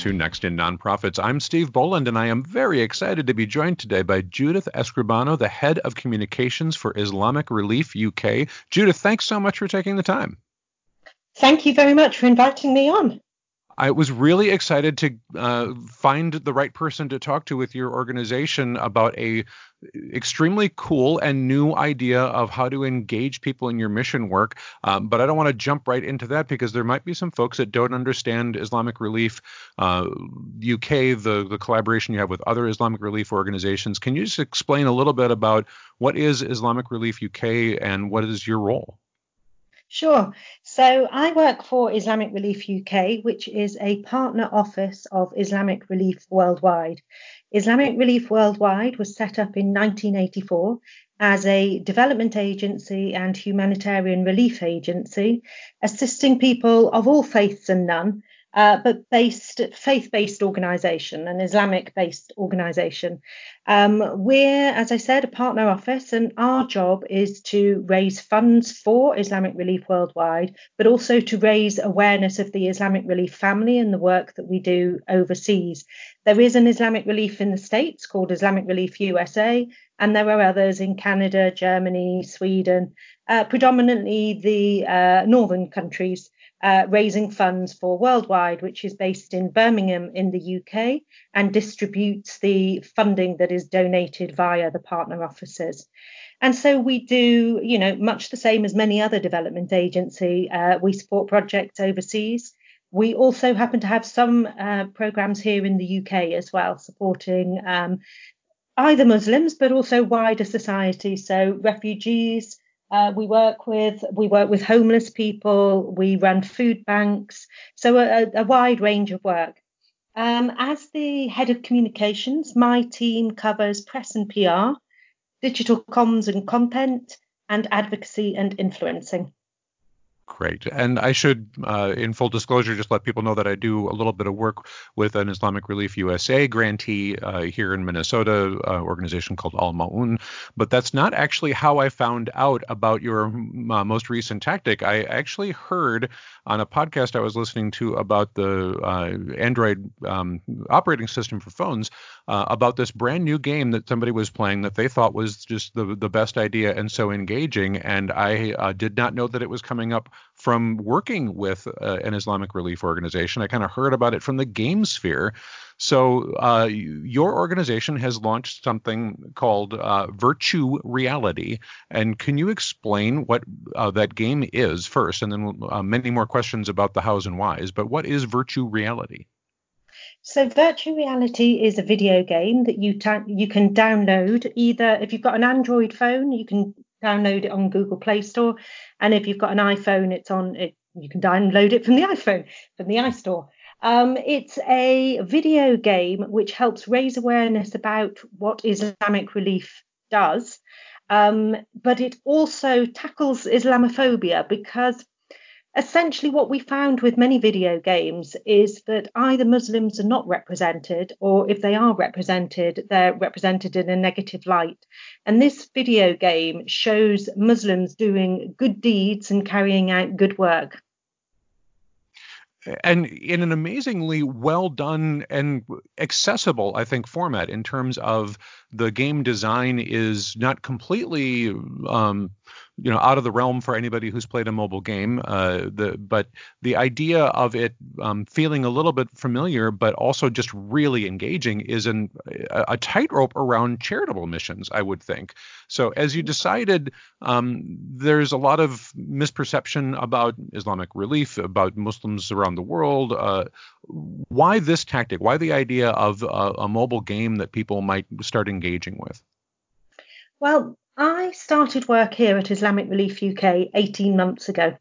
to Next in Nonprofits. I'm Steve Boland, and I am very excited to be joined today by Judith Escribano, the head of communications for Islamic Relief UK. Judith, thanks so much for taking the time. Thank you very much for inviting me on. I was really excited to uh, find the right person to talk to with your organization about a extremely cool and new idea of how to engage people in your mission work. Um, but I don't want to jump right into that because there might be some folks that don't understand Islamic Relief uh, UK, the the collaboration you have with other Islamic relief organizations. Can you just explain a little bit about what is Islamic Relief UK and what is your role? Sure. So I work for Islamic Relief UK, which is a partner office of Islamic Relief Worldwide. Islamic Relief Worldwide was set up in 1984 as a development agency and humanitarian relief agency, assisting people of all faiths and none uh, but based faith-based organisation, an Islamic-based organisation. Um, we're, as I said, a partner office, and our job is to raise funds for Islamic Relief worldwide, but also to raise awareness of the Islamic Relief family and the work that we do overseas. There is an Islamic Relief in the States called Islamic Relief USA, and there are others in Canada, Germany, Sweden, uh, predominantly the uh, northern countries uh, raising funds for Worldwide, which is based in Birmingham in the UK and distributes the funding that is donated via the partner offices. And so we do, you know, much the same as many other development agency. Uh, we support projects overseas. We also happen to have some uh, programs here in the UK as well, supporting um, either Muslims but also wider society. So refugees, uh, we work with we work with homeless people. We run food banks, so a, a wide range of work. Um, as the head of communications, my team covers press and PR, digital comms and content, and advocacy and influencing. Great. And I should, uh, in full disclosure, just let people know that I do a little bit of work with an Islamic Relief USA grantee uh, here in Minnesota, uh, organization called Al Maun. But that's not actually how I found out about your uh, most recent tactic. I actually heard on a podcast I was listening to about the uh, Android um, operating system for phones uh, about this brand new game that somebody was playing that they thought was just the, the best idea and so engaging. And I did not know that it was coming up from working with uh, an Islamic relief organization. I kind of heard about it from the game sphere. So, uh, your organization has launched something called uh, Virtue Reality. And can you explain what uh, that game is first? And then uh, many more questions about the hows and whys. But what is Virtue Reality? So, Virtue Reality is a video game that you ta- you can download either if you've got an Android phone, you can download it on Google Play Store, and if you've got an iPhone, it's on it. You can download it from the iPhone from the iStore. Um, it's a video game which helps raise awareness about what Islamic Relief does, um, but it also tackles Islamophobia because essentially what we found with many video games is that either Muslims are not represented, or if they are represented, they're represented in a negative light. And this video game shows Muslims doing good deeds and carrying out good work and in an amazingly well done and accessible, I think, format in terms of the game design is not completely um, you know out of the realm for anybody who's played a mobile game. Uh, the but the idea of it um, feeling a little bit familiar, but also just really engaging, is an, a, tightrope around charitable missions. I would think. So as you decided, um, there's a lot of misperception about Islamic relief, about Muslims around the world. Uh, why this tactic? Why the idea of a, a mobile game that people might start engaging with? Well, I started work here at Islamic Relief UK 18 months ago.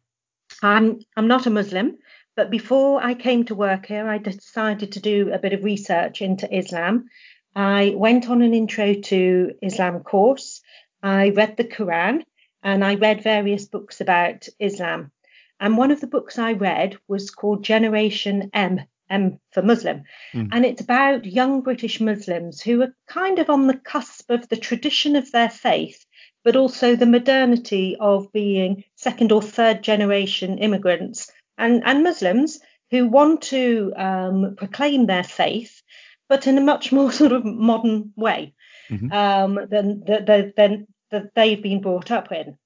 I'm, I'm not a Muslim, but before I came to work here, I decided to do a bit of research into Islam. I went on an intro to Islam course. I read the Quran and I read various books about Islam. And one of the books I read was called Generation M, M for Muslim. Mm. And it's about young British Muslims who are kind of on the cusp of the tradition of their faith but also the modernity of being second or third generation immigrants and, and Muslims who want to um, proclaim their faith, but in a much more sort of modern way mm-hmm. um, than, than, than, that they've been brought up in.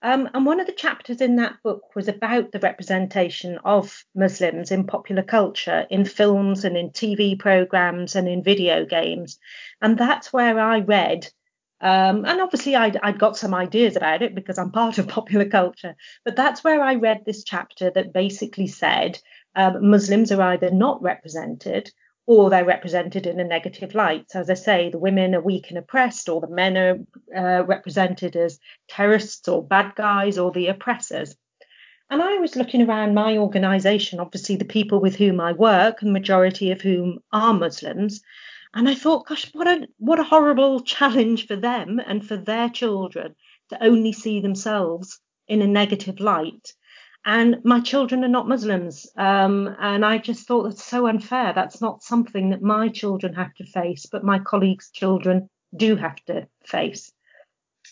Um, and one of the chapters in that book was about the representation of Muslims in popular culture, in films and in TV programs and in video games. And that's where I read, um, and obviously I'd, I'd got some ideas about it because I'm part of popular culture, but that's where I read this chapter that basically said um, Muslims are either not represented or they're represented in a negative light. So, as I say, the women are weak and oppressed, or the men are uh, represented as terrorists or bad guys or the oppressors. And I was looking around my organization, obviously the people with whom I work, the majority of whom are Muslims. And I thought, gosh, what a what a horrible challenge for them and for their children to only see themselves in a negative light and my children are not Muslims. Um, and I just thought that's so unfair. That's not something that my children have to face, but my colleagues' children do have to face.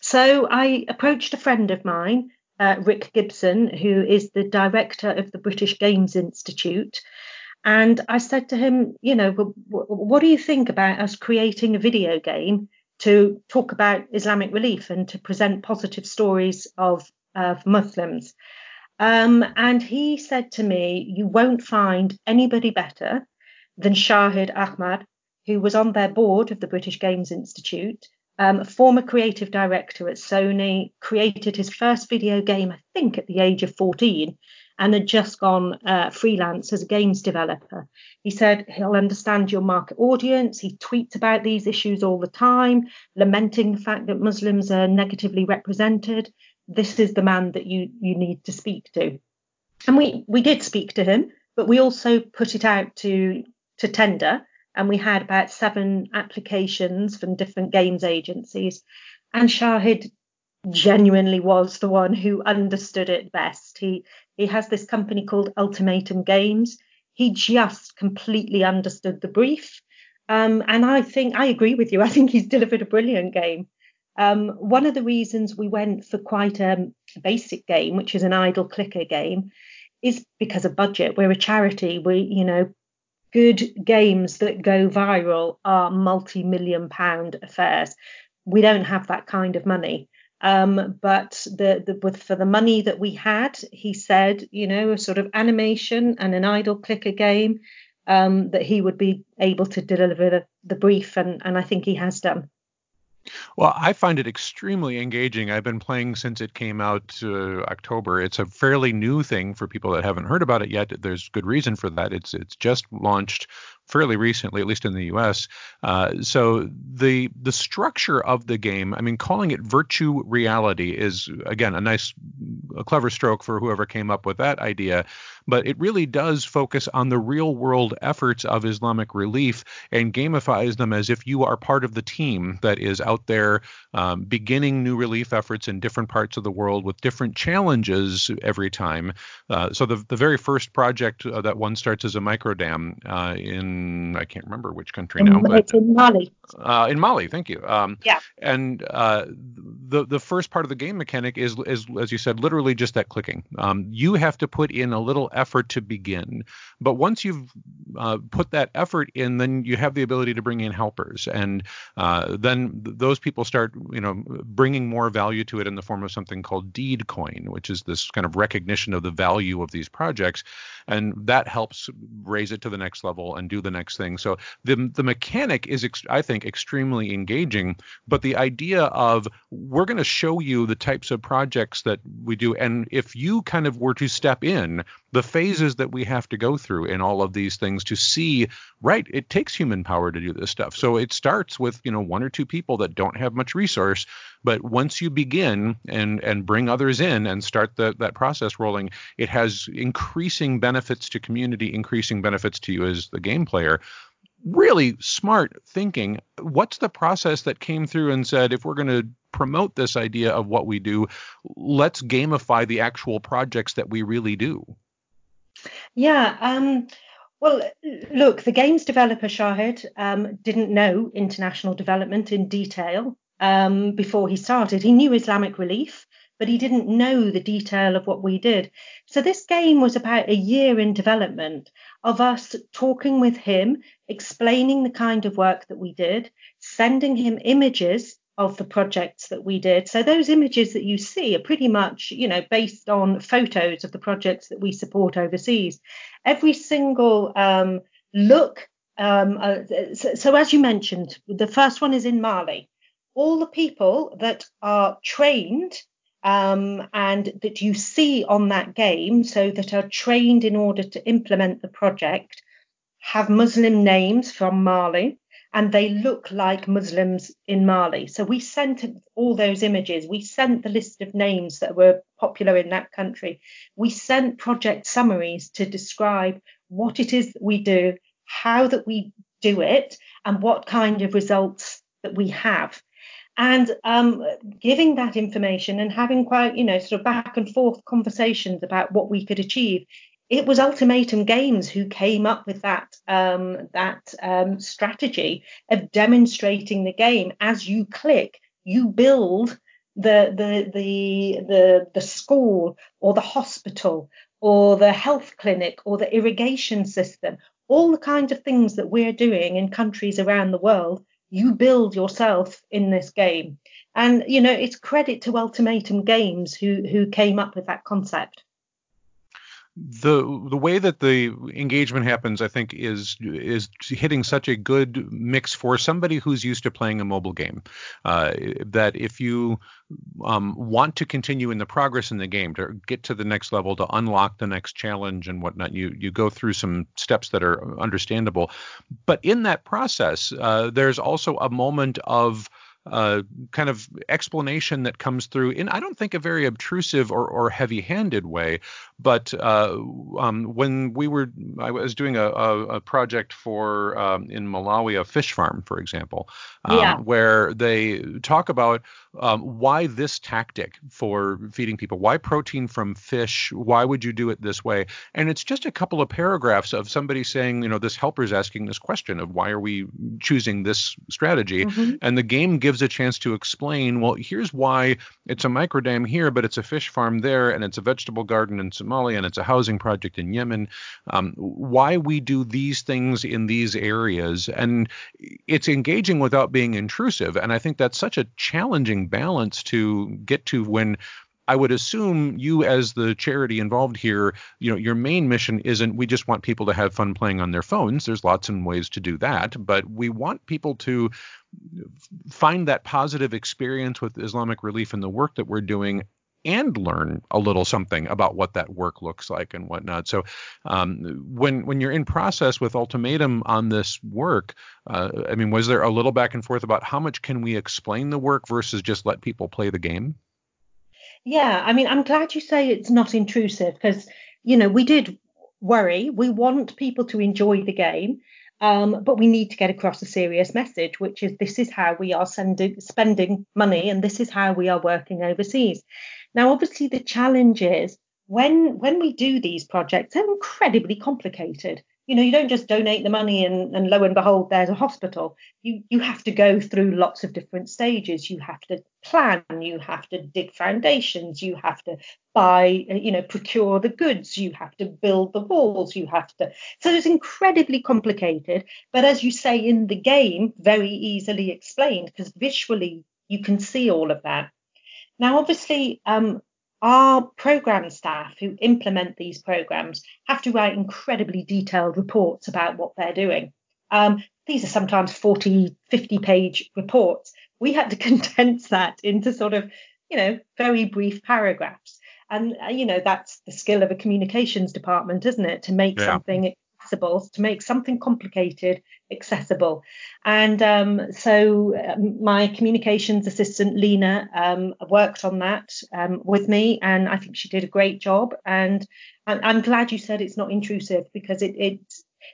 So I approached a friend of mine, uh, Rick Gibson, who is the director of the British Games Institute. And I said to him, you know, what do you think about us creating a video game to talk about Islamic relief and to present positive stories of, of Muslims? Um, and he said to me, You won't find anybody better than Shahid Ahmad, who was on their board of the British Games Institute, um, a former creative director at Sony, created his first video game, I think, at the age of 14, and had just gone uh, freelance as a games developer. He said he'll understand your market audience. He tweets about these issues all the time, lamenting the fact that Muslims are negatively represented this is the man that you you need to speak to. And we we did speak to him, but we also put it out to to tender, and we had about seven applications from different games agencies. And Shahid genuinely was the one who understood it best. He he has this company called Ultimatum Games. He just completely understood the brief. Um, and I think I agree with you. I think he's delivered a brilliant game. Um, one of the reasons we went for quite a basic game, which is an idle clicker game, is because of budget. We're a charity. We, you know, good games that go viral are multi-million pound affairs. We don't have that kind of money. Um, but the, the with, for the money that we had, he said, you know, a sort of animation and an idle clicker game, um, that he would be able to deliver the, the brief, and, and I think he has done. Well, I find it extremely engaging. I've been playing since it came out uh, October. It's a fairly new thing for people that haven't heard about it yet. There's good reason for that. It's it's just launched fairly recently, at least in the U.S. Uh, so the the structure of the game, I mean, calling it virtue reality is again a nice, a clever stroke for whoever came up with that idea. But it really does focus on the real world efforts of Islamic relief and gamifies them as if you are part of the team that is out there um, beginning new relief efforts in different parts of the world with different challenges every time. Uh, so the the very first project uh, that one starts as a micro dam uh, in I can't remember which country in, now. But, it's in Mali. Uh, in Mali, thank you. Um, yeah. And uh, the the first part of the game mechanic is is as you said, literally just that clicking. Um, you have to put in a little effort to begin, but once you've uh, put that effort in, then you have the ability to bring in helpers, and uh, then those people start, you know, bringing more value to it in the form of something called deed coin, which is this kind of recognition of the value of these projects, and that helps raise it to the next level and do the next thing. So the the mechanic is, ex- I think, extremely engaging, but the idea of we're going to show you the types of projects that we do, and if you kind of were to step in the phases that we have to go through in all of these things to see, right? It takes human power to do this stuff. So it starts with you know one or two people that don't have much resource, but once you begin and and bring others in and start the, that process rolling, it has increasing benefits to community, increasing benefits to you as the game player really smart thinking. What's the process that came through and said, if we're going to promote this idea of what we do, let's gamify the actual projects that we really do? Yeah. Um, well, look, the games developer Shahid um, didn't know international development in detail um, before he started. He knew Islamic Relief but he didn't know the detail of what we did. So this game was about a year in development of us talking with him, explaining the kind of work that we did, sending him images of the projects that we did. So those images that you see are pretty much, you know, based on photos of the projects that we support overseas. Every single um, look. Um, uh, so, so as you mentioned, the first one is in Mali. All the people that are trained um, and that you see on that game, so that are trained in order to implement the project, have Muslim names from Mali and they look like Muslims in Mali. So we sent all those images. We sent the list of names that were popular in that country. We sent project summaries to describe what it is that we do, how that we do it, and what kind of results that we have and um, giving that information and having quite, you know, sort of back and forth conversations about what we could achieve. It was Ultimatum Games who came up with that um, that um, strategy of demonstrating the game. As you click, you build the the the the the school or the hospital or the health clinic or the irrigation system. All the kinds of things that we're doing in countries around the world you build yourself in this game. And you know, it's credit to Ultimatum Games who who came up with that concept the the way that the engagement happens, I think, is is hitting such a good mix for somebody who's used to playing a mobile game. Uh, that if you um, want to continue in the progress in the game to get to the next level, to unlock the next challenge and whatnot, you you go through some steps that are understandable. But in that process, uh, there's also a moment of uh, kind of explanation that comes through in I don't think a very obtrusive or, or heavy-handed way, but uh, um, when we were I was doing a, a, a project for um, in Malawi a fish farm, for example, um, yeah. where they talk about um, why this tactic for feeding people, why protein from fish, why would you do it this way, and it's just a couple of paragraphs of somebody saying, you know, this helper is asking this question of why are we choosing this strategy, mm-hmm. and the game gives a chance to explain, well, here's why it's a microdam here, but it's a fish farm there, and it's a vegetable garden in Somalia, and it's a housing project in Yemen. Um, why we do these things in these areas, and it's engaging without being intrusive. And I think that's such a challenging balance to get to when I would assume you, as the charity involved here, you know, your main mission isn't we just want people to have fun playing on their phones. There's lots and ways to do that, but we want people to find that positive experience with Islamic relief and the work that we're doing and learn a little something about what that work looks like and whatnot. So um, when when you're in process with ultimatum on this work, uh, I mean, was there a little back and forth about how much can we explain the work versus just let people play the game? Yeah, I mean, I'm glad you say it's not intrusive because, you know, we did worry. We want people to enjoy the game, um, but we need to get across a serious message, which is this is how we are sending, spending money and this is how we are working overseas. Now, obviously, the challenge is when when we do these projects, they're incredibly complicated you know you don't just donate the money and, and lo and behold there's a hospital. You you have to go through lots of different stages. You have to plan. You have to dig foundations. You have to buy you know procure the goods. You have to build the walls. You have to so it's incredibly complicated. But as you say in the game very easily explained because visually you can see all of that. Now obviously um, our program staff who implement these programs have to write incredibly detailed reports about what they're doing. Um, these are sometimes 40, 50 page reports. We had to condense that into sort of, you know, very brief paragraphs. And, uh, you know, that's the skill of a communications department, isn't it? To make yeah. something to make something complicated accessible. And um, so um, my communications assistant, Lena, um, worked on that um, with me, and I think she did a great job. And I'm, I'm glad you said it's not intrusive because it, it,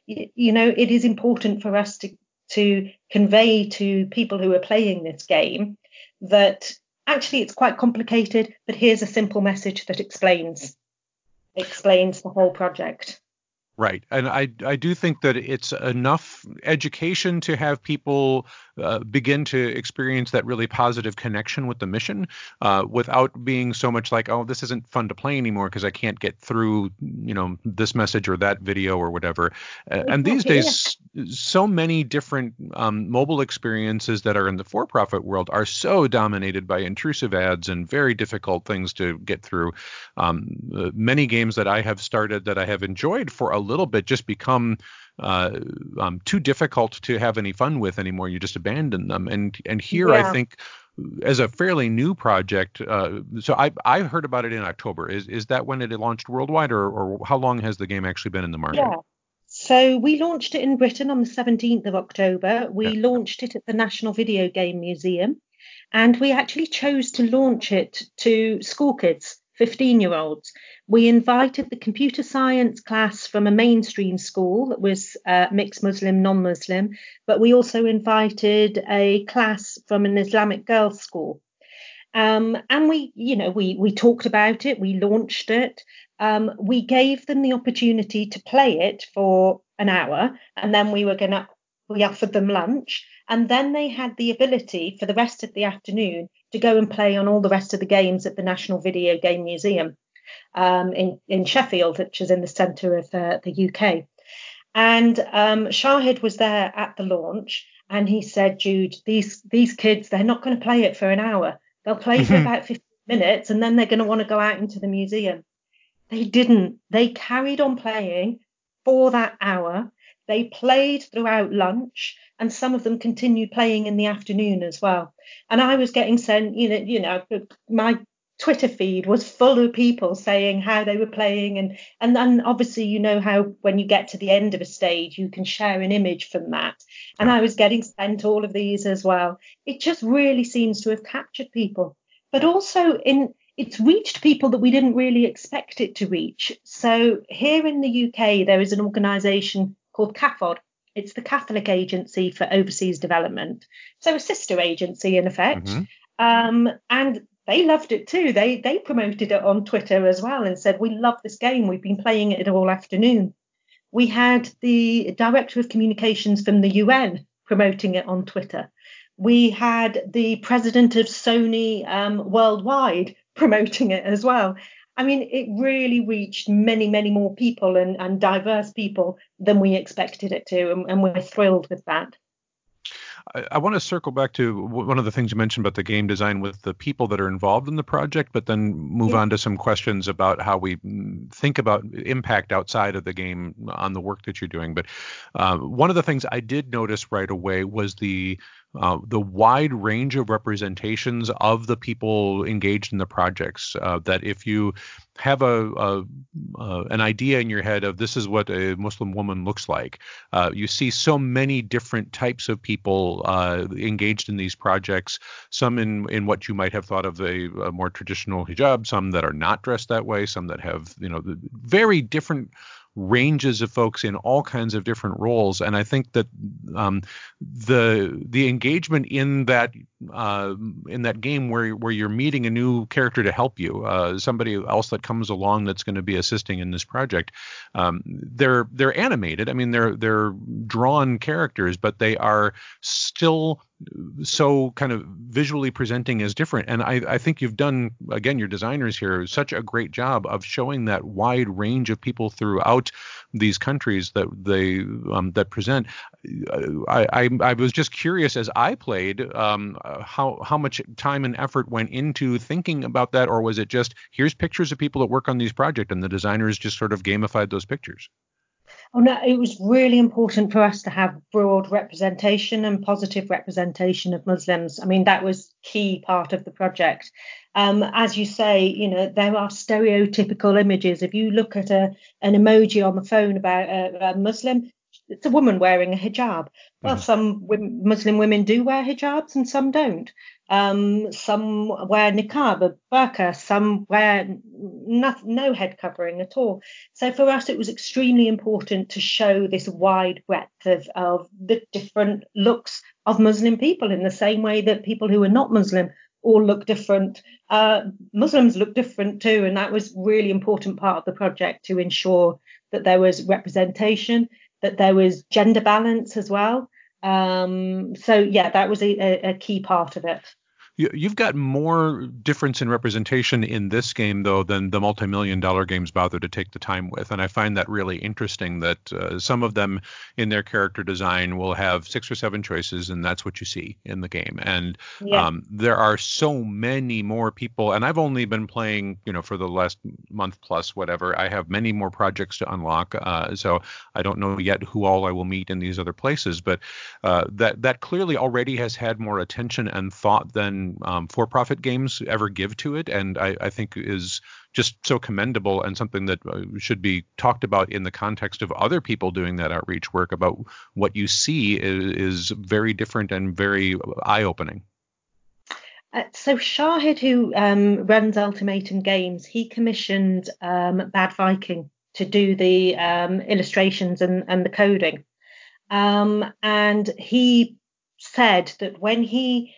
you know, it is important for us to to convey to people who are playing this game that actually it's quite complicated, but here's a simple message that explains explains the whole project. Right. And I, I do think that it's enough education to have people uh, begin to experience that really positive connection with the mission uh, without being so much like, oh, this isn't fun to play anymore because I can't get through, you know, this message or that video or whatever. Uh, and these days, so many different um, mobile experiences that are in the for profit world are so dominated by intrusive ads and very difficult things to get through. Um, uh, many games that I have started that I have enjoyed for a little bit just become uh, um, too difficult to have any fun with anymore. You just abandon them. And and here yeah. I think as a fairly new project, uh, so I I heard about it in October. Is is that when it launched worldwide, or or how long has the game actually been in the market? Yeah. So we launched it in Britain on the 17th of October. We yeah. launched it at the National Video Game Museum, and we actually chose to launch it to school kids. 15 year olds. We invited the computer science class from a mainstream school that was uh, mixed Muslim, non Muslim, but we also invited a class from an Islamic girls' school. Um, and we, you know, we we talked about it, we launched it, um, we gave them the opportunity to play it for an hour, and then we were gonna we offered them lunch, and then they had the ability for the rest of the afternoon to go and play on all the rest of the games at the National Video Game Museum um, in, in Sheffield, which is in the centre of uh, the UK. And um, Shahid was there at the launch, and he said, "Jude, these these kids, they're not going to play it for an hour. They'll play for about 15 minutes, and then they're going to want to go out into the museum." They didn't. They carried on playing for that hour. They played throughout lunch, and some of them continued playing in the afternoon as well. And I was getting sent, you know, you know, my Twitter feed was full of people saying how they were playing, and and then obviously you know how when you get to the end of a stage you can share an image from that. And I was getting sent all of these as well. It just really seems to have captured people, but also in it's reached people that we didn't really expect it to reach. So here in the UK, there is an organisation called CAFOD. It's the Catholic Agency for Overseas Development, so a sister agency in effect. Mm-hmm. Um, and they loved it too. They they promoted it on Twitter as well and said, "We love this game. We've been playing it all afternoon." We had the director of communications from the UN promoting it on Twitter. We had the president of Sony um, worldwide promoting it as well. I mean, it really reached many, many more people and, and diverse people than we expected it to, and, and we're thrilled with that. I, I want to circle back to one of the things you mentioned about the game design with the people that are involved in the project, but then move yeah. on to some questions about how we mm, think about impact outside of the game on the work that you're doing. But uh, one of the things I did notice right away was the uh, the wide range of representations of the people engaged in the projects. Uh, that if you have a, a uh, an idea in your head of this is what a Muslim woman looks like, uh, you see so many different types of people uh, engaged in these projects. Some in in what you might have thought of a, a more traditional hijab, some that are not dressed that way, some that have you know very different ranges of folks in all kinds of different roles, and I think that um, the the engagement in that uh, in that game where where you're meeting a new character to help you, uh, somebody else that comes along that's going to be assisting in this project, um, they're they're animated. I mean, they're they're drawn characters, but they are still so kind of visually presenting as different. And I, I think you've done, again, your designers here, such a great job of showing that wide range of people throughout these countries that they um, that present. I, I, I was just curious as I played um, how how much time and effort went into thinking about that, or was it just here's pictures of people that work on these projects and the designers just sort of gamified those pictures? Oh no, it was really important for us to have broad representation and positive representation of Muslims. I mean, that was key part of the project. Um, as you say, you know, there are stereotypical images. If you look at a an emoji on the phone about a, a Muslim, it's a woman wearing a hijab. Well, mm. some Muslim women do wear hijabs and some don't. Um, some wear niqab, a burqa, some wear no, no head covering at all. So for us, it was extremely important to show this wide breadth of, of the different looks of Muslim people in the same way that people who are not Muslim all look different. Uh, Muslims look different too, and that was really important part of the project to ensure that there was representation, that there was gender balance as well. Um, so yeah, that was a, a key part of it. You've got more difference in representation in this game, though, than the multi-million dollar games bother to take the time with. And I find that really interesting that uh, some of them in their character design will have six or seven choices, and that's what you see in the game. And yeah. um, there are so many more people, and I've only been playing, you know, for the last month plus, whatever. I have many more projects to unlock, uh, so I don't know yet who all I will meet in these other places. But uh, that that clearly already has had more attention and thought than um, for-profit games ever give to it, and I, I, think is just so commendable and something that uh, should be talked about in the context of other people doing that outreach work about what you see is, is very different and very eye-opening. Uh, so Shahid, who um, runs Ultimatum Games, he commissioned um, Bad Viking to do the um, illustrations and, and, the coding. Um, and he said that when he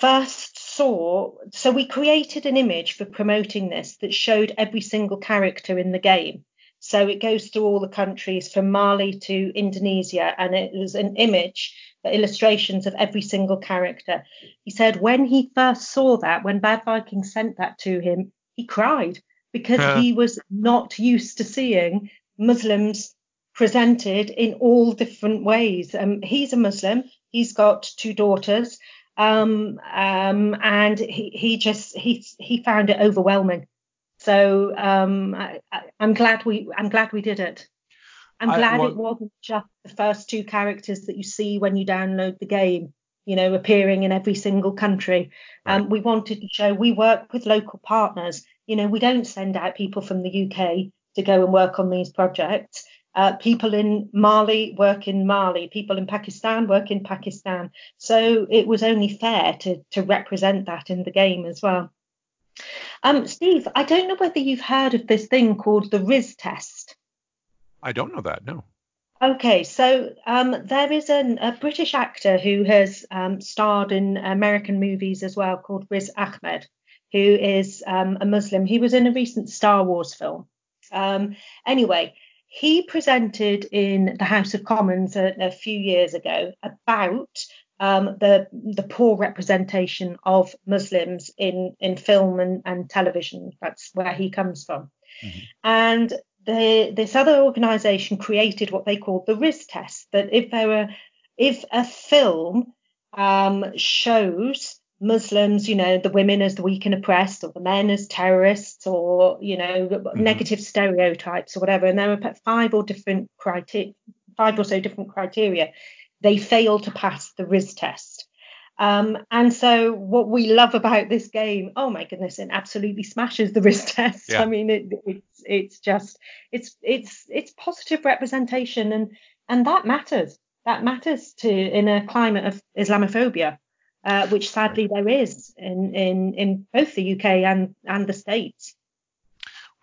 first saw, so we created an image for promoting this that showed every single character in the game. So it goes through all the countries from Mali to Indonesia, and it was an image, for illustrations of every single character. He said when he first saw that, when Bad Viking sent that to him, he cried because uh. he was not used to seeing Muslims presented in all different ways. Um, he's a Muslim. He's got two daughters um, um, and he, he just he he found it overwhelming. So um, I, am glad we I'm glad we did it. I'm glad I, well, it wasn't just the first two characters that you see when you download the game, you know, appearing in every single country. Right. Um, we wanted to show we work with local partners. You know, we don't send out people from the UK to go and work on these projects. Uh, people in Mali work in Mali, people in Pakistan work in Pakistan. So it was only fair to, to represent that in the game as well. Um, Steve, I don't know whether you've heard of this thing called the Riz test. I don't know that, no. Okay, so um, there is an, a British actor who has um, starred in American movies as well called Riz Ahmed, who is um, a Muslim. He was in a recent Star Wars film. Um, anyway, he presented in the House of Commons a, a few years ago about um, the the poor representation of Muslims in in film and, and television. That's where he comes from. Mm-hmm. And the, this other organisation created what they called the Riz test. That if there were if a film um, shows Muslims, you know, the women as the weak and oppressed, or the men as terrorists, or you know, mm-hmm. negative stereotypes, or whatever. And there are five or different criteria, five or so different criteria. They fail to pass the Riz test. Um, and so, what we love about this game, oh my goodness, it absolutely smashes the Riz test. Yeah. I mean, it, it's it's just it's it's it's positive representation, and and that matters. That matters to in a climate of Islamophobia uh, which sadly there is in, in, in both the UK and, and the States.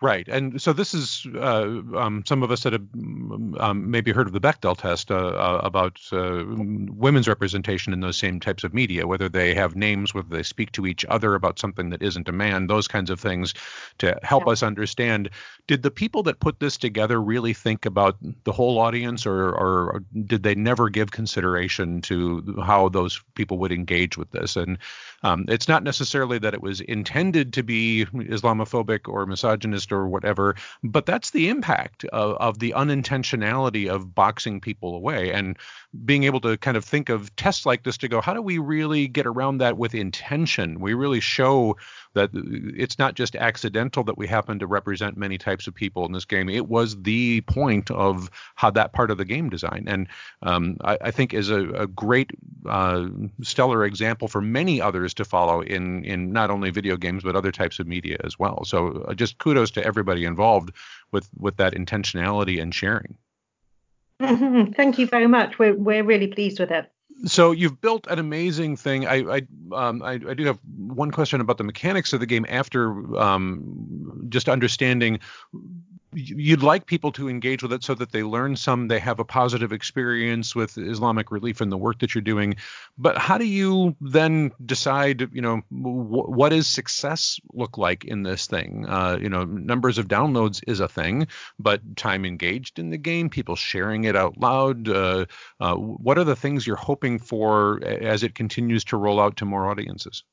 Right, and so this is uh, um, some of us that have um, maybe heard of the Bechdel test uh, uh, about uh, women's representation in those same types of media, whether they have names, whether they speak to each other about something that isn't a man, those kinds of things, to help yeah. us understand. Did the people that put this together really think about the whole audience, or, or did they never give consideration to how those people would engage with this? And um, it's not necessarily that it was intended to be Islamophobic or misogynist or whatever, but that's the impact of, of the unintentionality of boxing people away. And being able to kind of think of tests like this to go, how do we really get around that with intention? We really show that it's not just accidental that we happen to represent many types of people in this game. It was the point of how that part of the game design, and um, I, I, think is a, a great uh, stellar example for many others to follow in in not only video games but other types of media as well. So uh, just kudos to everybody involved with with that intentionality and sharing. Mm-hmm. Thank you very much. We're we're really pleased with it so you've built an amazing thing. I I, um, I, I do have one question about the mechanics of the game after um, just understanding you'd like people to engage with it so that they learn some, they have a positive experience with Islamic relief and the work that you're doing. But how do you then decide, you know, what does success look like in this thing? Uh, you know, numbers of downloads is a thing, but time engaged in the game, people sharing it out loud. Uh, uh, what are the things you're hoping for as it continues to roll out to more audiences?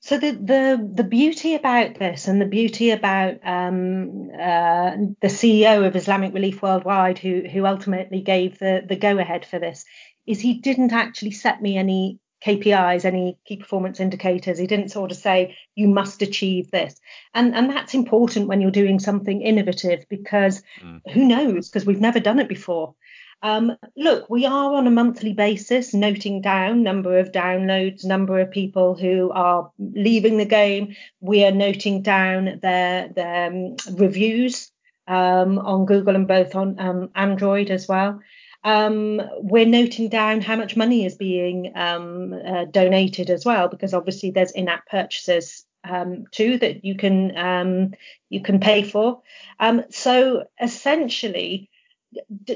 So the, the the beauty about this, and the beauty about um, uh, the CEO of Islamic Relief Worldwide, who who ultimately gave the the go ahead for this, is he didn't actually set me any KPIs, any key performance indicators. He didn't sort of say you must achieve this, and and that's important when you're doing something innovative because mm. who knows? Because we've never done it before. Um, look, we are on a monthly basis noting down number of downloads, number of people who are leaving the game. We are noting down their their um, reviews um, on Google and both on um, Android as well. Um, we're noting down how much money is being um, uh, donated as well, because obviously there's in-app purchases um, too that you can um, you can pay for. Um, so essentially,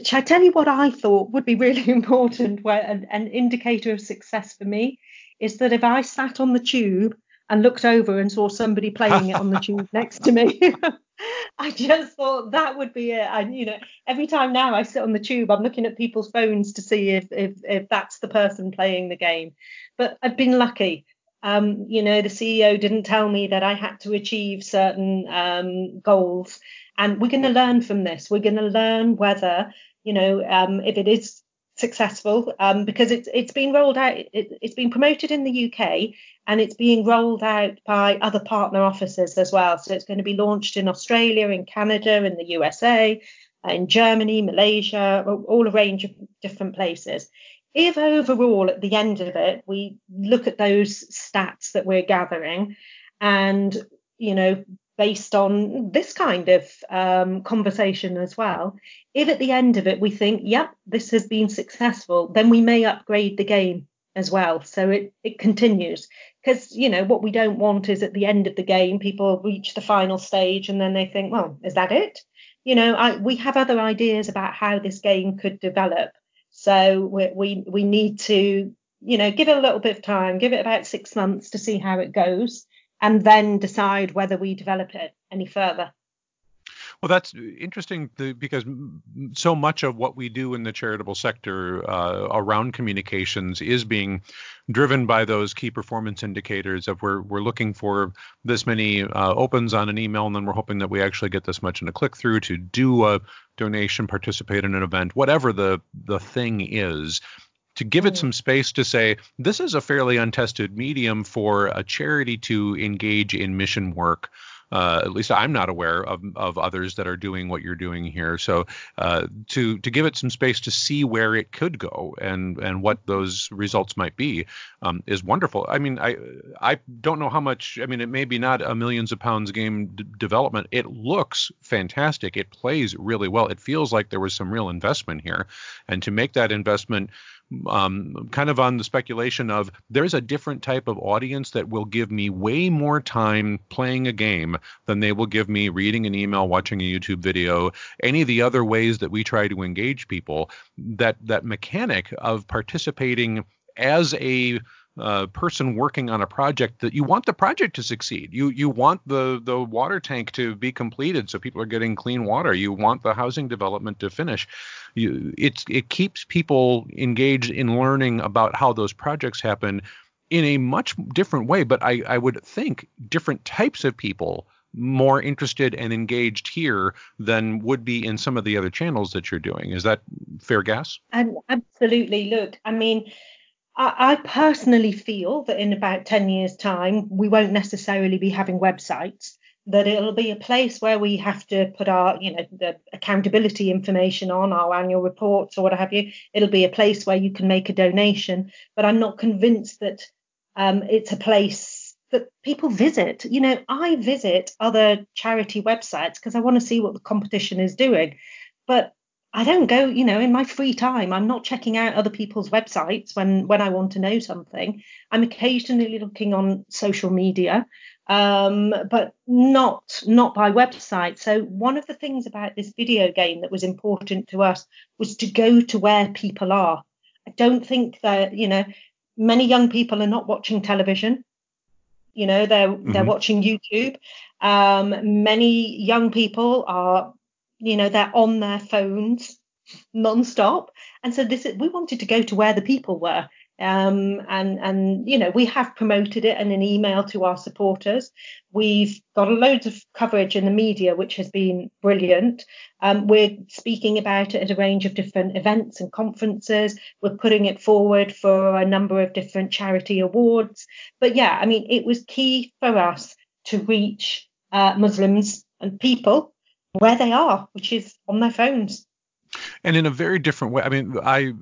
shall I tell you what I thought would be really important, where an, an indicator of success for me is that if I sat on the tube and looked over and saw somebody playing it on the tube next to me. I just thought that would be it. And you know, every time now I sit on the tube, I'm looking at people's phones to see if if, if that's the person playing the game. But I've been lucky. Um, you know, the CEO didn't tell me that I had to achieve certain um, goals. And we're going to learn from this. We're going to learn whether, you know, um, if it is successful, um, because it's it's been rolled out. It, has been promoted in the UK and it's being rolled out by other partner offices as well. So it's going to be launched in Australia, in Canada, in the USA, in Germany, Malaysia, all a range of different places. If overall at the end of it we look at those stats that we're gathering and you know based on this kind of um, conversation as well. If at the end of it we think, yep, this has been successful, then we may upgrade the game as well. So it, it continues. Because, you know, what we don't want is at the end of the game, people reach the final stage and then they think, well, is that it? You know, I, we have other ideas about how this game could develop. So we, we, we need to, you know, give it a little bit of time, give it about six months to see how it goes and then decide whether we develop it any further. Well, that's interesting because so much of what we do in the charitable sector uh, around communications is being driven by those key performance indicators of we're we're looking for this many uh, opens on an email and then we're hoping that we actually get this much in a click through to do a donation, participate in an event, whatever the the thing is to give it mm. some space to say this is a fairly untested medium for a charity to engage in mission work. Uh, at least I'm not aware of, of others that are doing what you're doing here. So uh, to to give it some space to see where it could go and and what those results might be um, is wonderful. I mean, I I don't know how much. I mean, it may be not a millions of pounds game d- development. It looks fantastic. It plays really well. It feels like there was some real investment here, and to make that investment um, kind of on the speculation of there's a different type of audience that will give me way more time playing a game than they will give me reading an email, watching a YouTube video, any of the other ways that we try to engage people. That that mechanic of participating as a uh, person working on a project that you want the project to succeed. You you want the the water tank to be completed so people are getting clean water. You want the housing development to finish. You it's it keeps people engaged in learning about how those projects happen in a much different way. But I I would think different types of people more interested and engaged here than would be in some of the other channels that you're doing. Is that fair guess? And absolutely. Look, I mean I, personally feel that in about 10 years' time, we won't necessarily be having websites, that it'll be a place where we have to put our, you know, the accountability information on our annual reports or what have you. It'll be a place where you can make a donation. But I'm not convinced that um, it's a place that people visit. You know, I visit other charity websites because I want to see what the competition is doing. But I don't go, you know, in my free time, I'm not checking out other people's websites when when I want to know something. I'm occasionally looking on social media. um, but not not by website. So one of the things about this video game that was important to us was to go to where people are. I don't think that you know many young people are not watching television. You know they're mm-hmm. they're watching YouTube. Um, many young people are you know they're on their phones non-stop and so this we wanted to go to where the people were um, and and you know we have promoted it in an email to our supporters. We've got loads of coverage in the media, which has been brilliant. Um, we're speaking about it at a range of different events and conferences. We're putting it forward for a number of different charity awards. But yeah, I mean, it was key for us to reach uh, Muslims and people where they are, which is on their phones. And in a very different way. I mean, I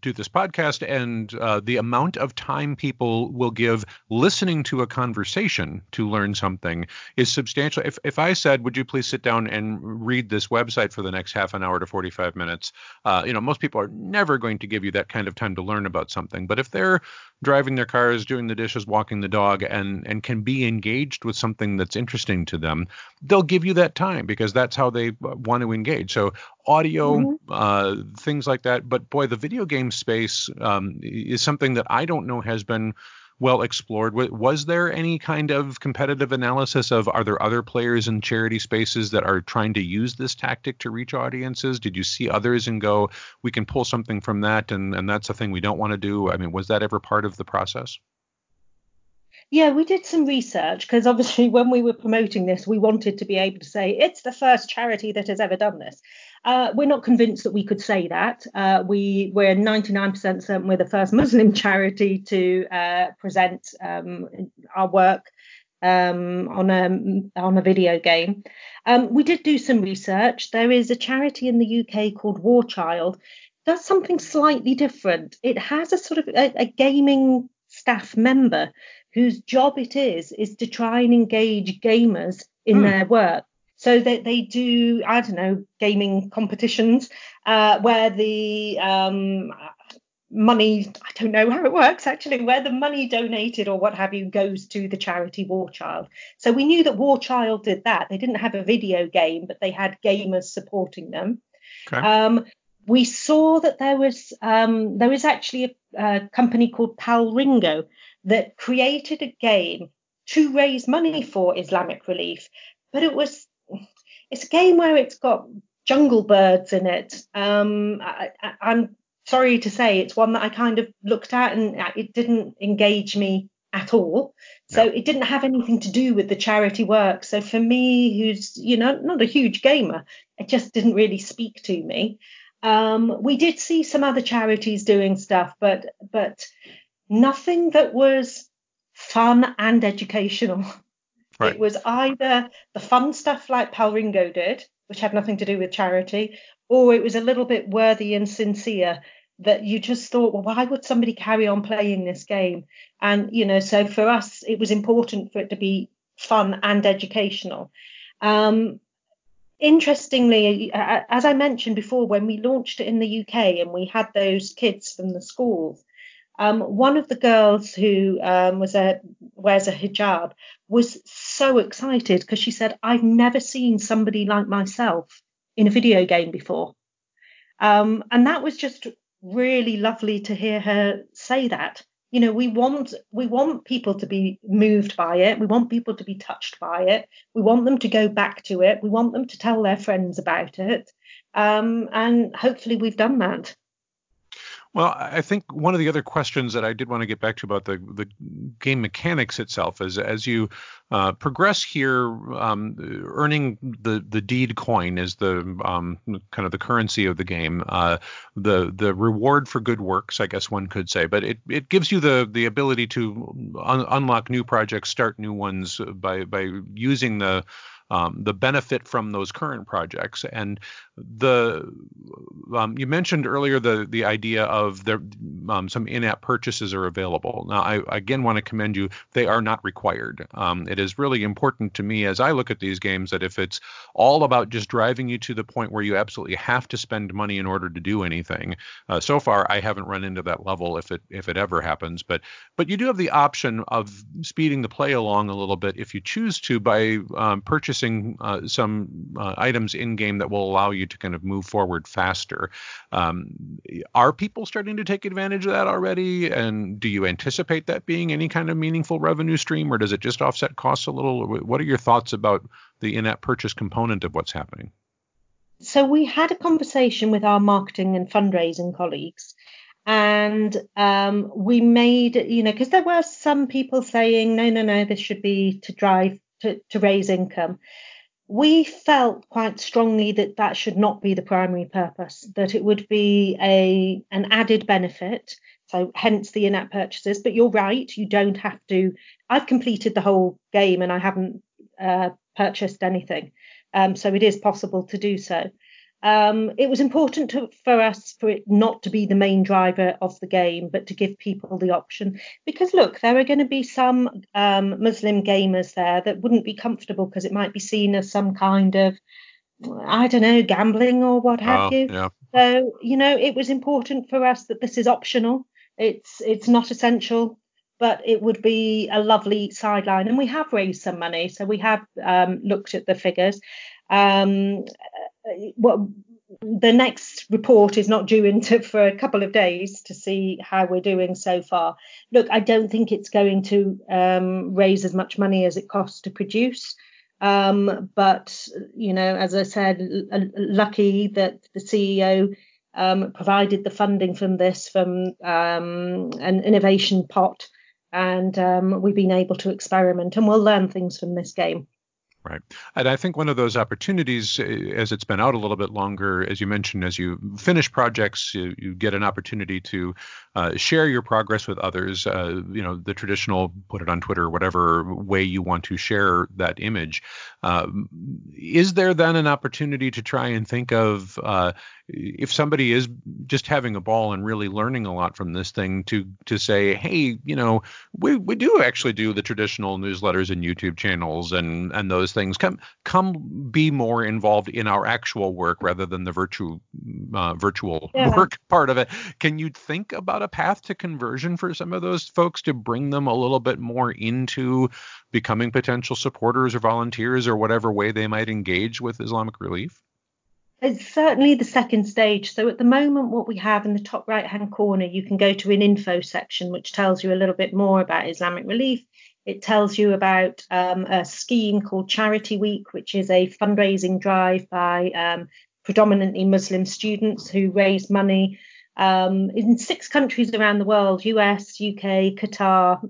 do this podcast and uh, the amount of time people will give listening to a conversation to learn something is substantial. If, if I said, would you please sit down and read this website for the next half an hour to 45 minutes, uh, you know, most people are never going to give you that kind of time to learn about something. But if they're driving their cars, doing the dishes, walking the dog, and and can be engaged with something that's interesting to them, they'll give you that time because that's how they want to engage. So audio, mm-hmm. uh, things like that. But boy, the video game space um, is something that I don't know has been well explored. Was there any kind of competitive analysis of are there other players in charity spaces that are trying to use this tactic to reach audiences? Did you see others and go, we can pull something from that and, and that's a thing we don't want to do? I mean, was that ever part of the process? Yeah, we did some research because obviously when we were promoting this, we wanted to be able to say it's the first charity that has ever done this. Uh, we're not convinced that we could say that. Uh, we we're 99% certain we're the first Muslim charity to uh, present um, our work um, on a on a video game. Um, we did do some research. There is a charity in the UK called War Child. Does something slightly different. It has a sort of a, a gaming staff member whose job it is is to try and engage gamers in hmm. their work. So they, they do, I don't know, gaming competitions uh, where the um, money, I don't know how it works actually, where the money donated or what have you goes to the charity War Child. So we knew that War Child did that. They didn't have a video game, but they had gamers supporting them. Okay. Um, we saw that there was um, there was actually a, a company called Palringo that created a game to raise money for Islamic Relief, but it was it's a game where it's got jungle birds in it. Um, I, am sorry to say, it's one that I kind of looked at and it didn't engage me at all. So it didn't have anything to do with the charity work. So for me, who's you know not a huge gamer, it just didn't really speak to me. Um, we did see some other charities doing stuff, but but nothing that was fun and educational. Right. It was either the fun stuff like Palringo did, which had nothing to do with charity, or it was a little bit worthy and sincere that you just thought, well, why would somebody carry on playing this game? And, you know, so for us, it was important for it to be fun and educational. Um, interestingly, as I mentioned before, when we launched it in the UK and we had those kids from the schools, um, one of the girls who um, was a wears a hijab was so excited because she said, "I've never seen somebody like myself in a video game before," um, and that was just really lovely to hear her say that. You know, we want we want people to be moved by it. We want people to be touched by it. We want them to go back to it. We want them to tell their friends about it. Um, and hopefully, we've done that. Well, I think one of the other questions that I did want to get back to about the the game mechanics itself is as you uh, progress here, um, earning the the deed coin is the um, kind of the currency of the game, uh, the the reward for good works, I guess one could say. But it, it gives you the the ability to un- unlock new projects, start new ones by by using the um, the benefit from those current projects. And the um, you mentioned earlier the the idea of there um, some in-app purchases are available. Now, I again want to commend you. They are not required. Um, it is really important to me as I look at these games that if it's all about just driving you to the point where you absolutely have to spend money in order to do anything. Uh, so far, I haven't run into that level if it if it ever happens. But but you do have the option of speeding the play along a little bit if you choose to by um, purchasing uh, some uh, items in game that will allow you to kind of move forward faster. Um, are people starting to take advantage of that already? And do you anticipate that being any kind of meaningful revenue stream, or does it just offset costs a little? What are your thoughts about the in-app purchase component of what's happening? So we had a conversation with our marketing and fundraising colleagues, and um, we made you know because there were some people saying no no no this should be to drive to, to raise income we felt quite strongly that that should not be the primary purpose, that it would be a an added benefit. So hence the in-app purchases. But you're right, you don't have to. I've completed the whole game and I haven't uh, purchased anything, um, so it is possible to do so. Um, it was important to, for us for it not to be the main driver of the game, but to give people the option. Because look, there are going to be some um, Muslim gamers there that wouldn't be comfortable because it might be seen as some kind of, I don't know, gambling or what have oh, you. Yeah. So you know, it was important for us that this is optional. It's it's not essential, but it would be a lovely sideline. And we have raised some money, so we have um, looked at the figures. Um, what the next report is not due into for a couple of days to see how we're doing so far. Look, I don't think it's going to um, raise as much money as it costs to produce. Um, but you know, as I said, l- lucky that the CEO um, provided the funding from this from um, an innovation pot, and um, we've been able to experiment, and we'll learn things from this game. Right. And I think one of those opportunities, eh, as it's been out a little bit longer, as you mentioned, as you finish projects, you, you get an opportunity to uh, share your progress with others. Uh, you know, the traditional put it on Twitter, whatever way you want to share that image. Uh, is there then an opportunity to try and think of uh, if somebody is just having a ball and really learning a lot from this thing to to say, hey, you know, we, we do actually do the traditional newsletters and YouTube channels and and those things. Come come be more involved in our actual work rather than the virtual uh, virtual yeah. work part of it. Can you think about a path to conversion for some of those folks to bring them a little bit more into becoming potential supporters or volunteers or whatever way they might engage with Islamic Relief? It's certainly the second stage. So at the moment, what we have in the top right hand corner, you can go to an info section, which tells you a little bit more about Islamic Relief. It tells you about um, a scheme called Charity Week, which is a fundraising drive by um, predominantly Muslim students who raise money um, in six countries around the world US, UK, Qatar,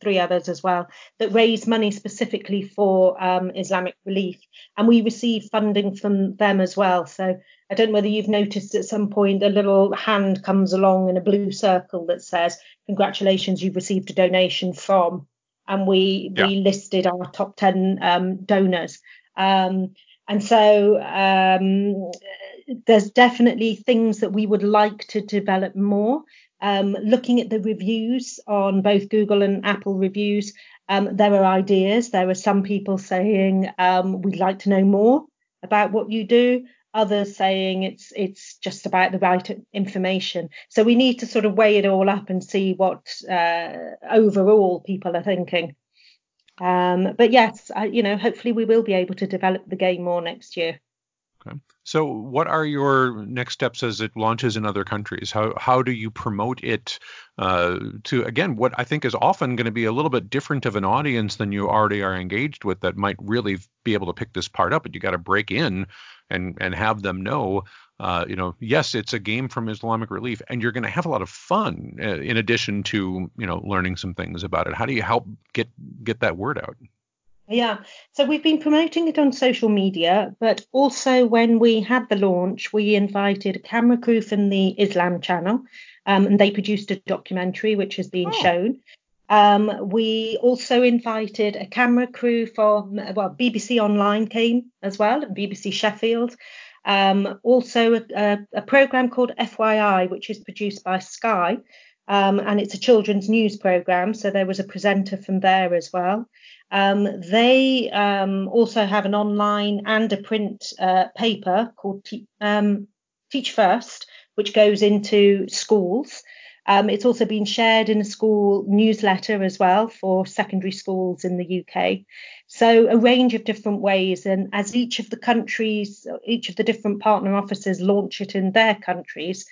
three others as well, that raise money specifically for um, Islamic relief. And we receive funding from them as well. So I don't know whether you've noticed at some point a little hand comes along in a blue circle that says, Congratulations, you've received a donation from. And we, yeah. we listed our top 10 um, donors. Um, and so um, there's definitely things that we would like to develop more. Um, looking at the reviews on both Google and Apple reviews, um, there are ideas. There are some people saying um, we'd like to know more about what you do. Others saying it's it's just about the right information. So we need to sort of weigh it all up and see what uh, overall people are thinking. Um, but yes, I, you know, hopefully we will be able to develop the game more next year. Okay. So, what are your next steps as it launches in other countries? How how do you promote it uh, to again what I think is often going to be a little bit different of an audience than you already are engaged with that might really be able to pick this part up, but you got to break in and and have them know. Uh, you know, yes, it's a game from Islamic Relief, and you're going to have a lot of fun uh, in addition to you know learning some things about it. How do you help get get that word out? Yeah, so we've been promoting it on social media, but also when we had the launch, we invited a camera crew from the Islam channel, um, and they produced a documentary which has been oh. shown. Um, we also invited a camera crew from, well, BBC Online came as well, and BBC Sheffield. Um, also, a, a, a program called FYI, which is produced by Sky, um, and it's a children's news program. So there was a presenter from there as well. Um, they um, also have an online and a print uh, paper called Te- um, Teach First, which goes into schools. Um, it's also been shared in a school newsletter as well for secondary schools in the UK. So a range of different ways. And as each of the countries, each of the different partner offices launch it in their countries,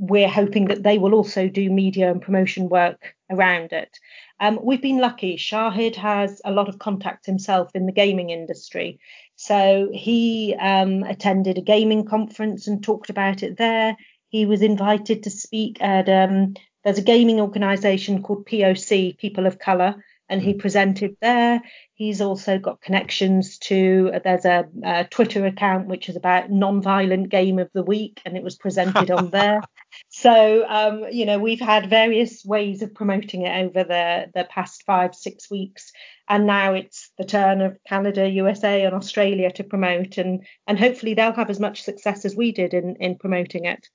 we're hoping that they will also do media and promotion work around it. Um, we've been lucky. Shahid has a lot of contacts himself in the gaming industry. So he um, attended a gaming conference and talked about it there. He was invited to speak at um, there's a gaming organisation called POC, People of Colour, and he hmm. presented there. He's also got connections to there's a, a, Twitter account which is about non-violent game of the week, and it was presented on there. So um, you know we've had various ways of promoting it over the the past five six weeks, and now it's the turn of Canada, USA, and Australia to promote, and and hopefully they'll have as much success as we did in in promoting it.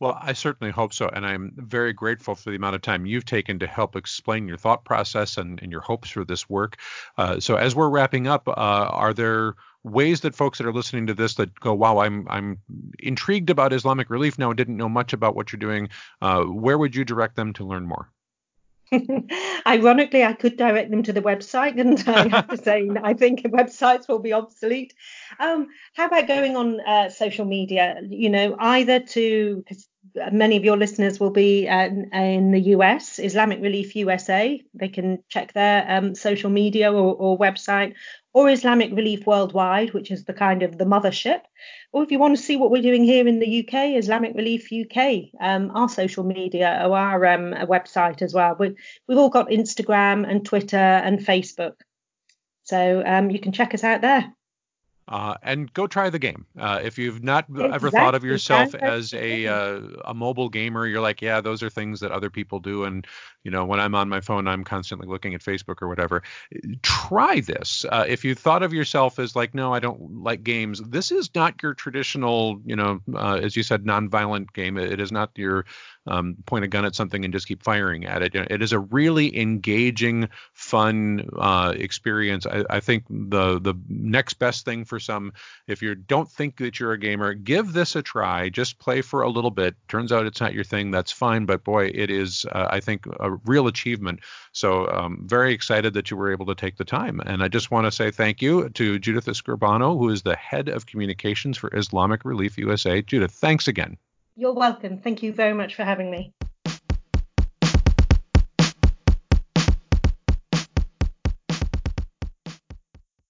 Well, I certainly hope so. And I'm very grateful for the amount of time you've taken to help explain your thought process and, and your hopes for this work. Uh, so, as we're wrapping up, uh, are there ways that folks that are listening to this that go, wow, I'm I'm intrigued about Islamic relief now, didn't know much about what you're doing. Uh, where would you direct them to learn more? Ironically, I could direct them to the website, and I have to say, I think websites will be obsolete. Um, how about going on uh, social media? You know, either to because many of your listeners will be uh, in the US, Islamic Relief USA. They can check their um, social media or, or, website, or Islamic Relief Worldwide, which is the kind of the mothership. Or if you want to see what we're doing here in the UK, Islamic Relief UK, um, our social media or our um, website as well. We, we've all got Instagram and Twitter and Facebook. So um, you can check us out there. Uh, and go try the game. Uh, if you've not exactly. ever thought of yourself as a uh, a mobile gamer, you're like, yeah, those are things that other people do, and you know, when I'm on my phone, I'm constantly looking at Facebook or whatever. Try this. Uh, if you thought of yourself as like, no, I don't like games. This is not your traditional, you know, uh, as you said, nonviolent game. It is not your um, point a gun at something and just keep firing at it. It is a really engaging, fun uh, experience. I, I, think the the next best thing for some, if you don't think that you're a gamer, give this a try. Just play for a little bit. Turns out it's not your thing. That's fine. But boy, it is. Uh, I think a real achievement. So um, very excited that you were able to take the time. And I just want to say thank you to Judith Escribano, who is the head of communications for Islamic Relief USA. Judith, thanks again. You're welcome. Thank you very much for having me.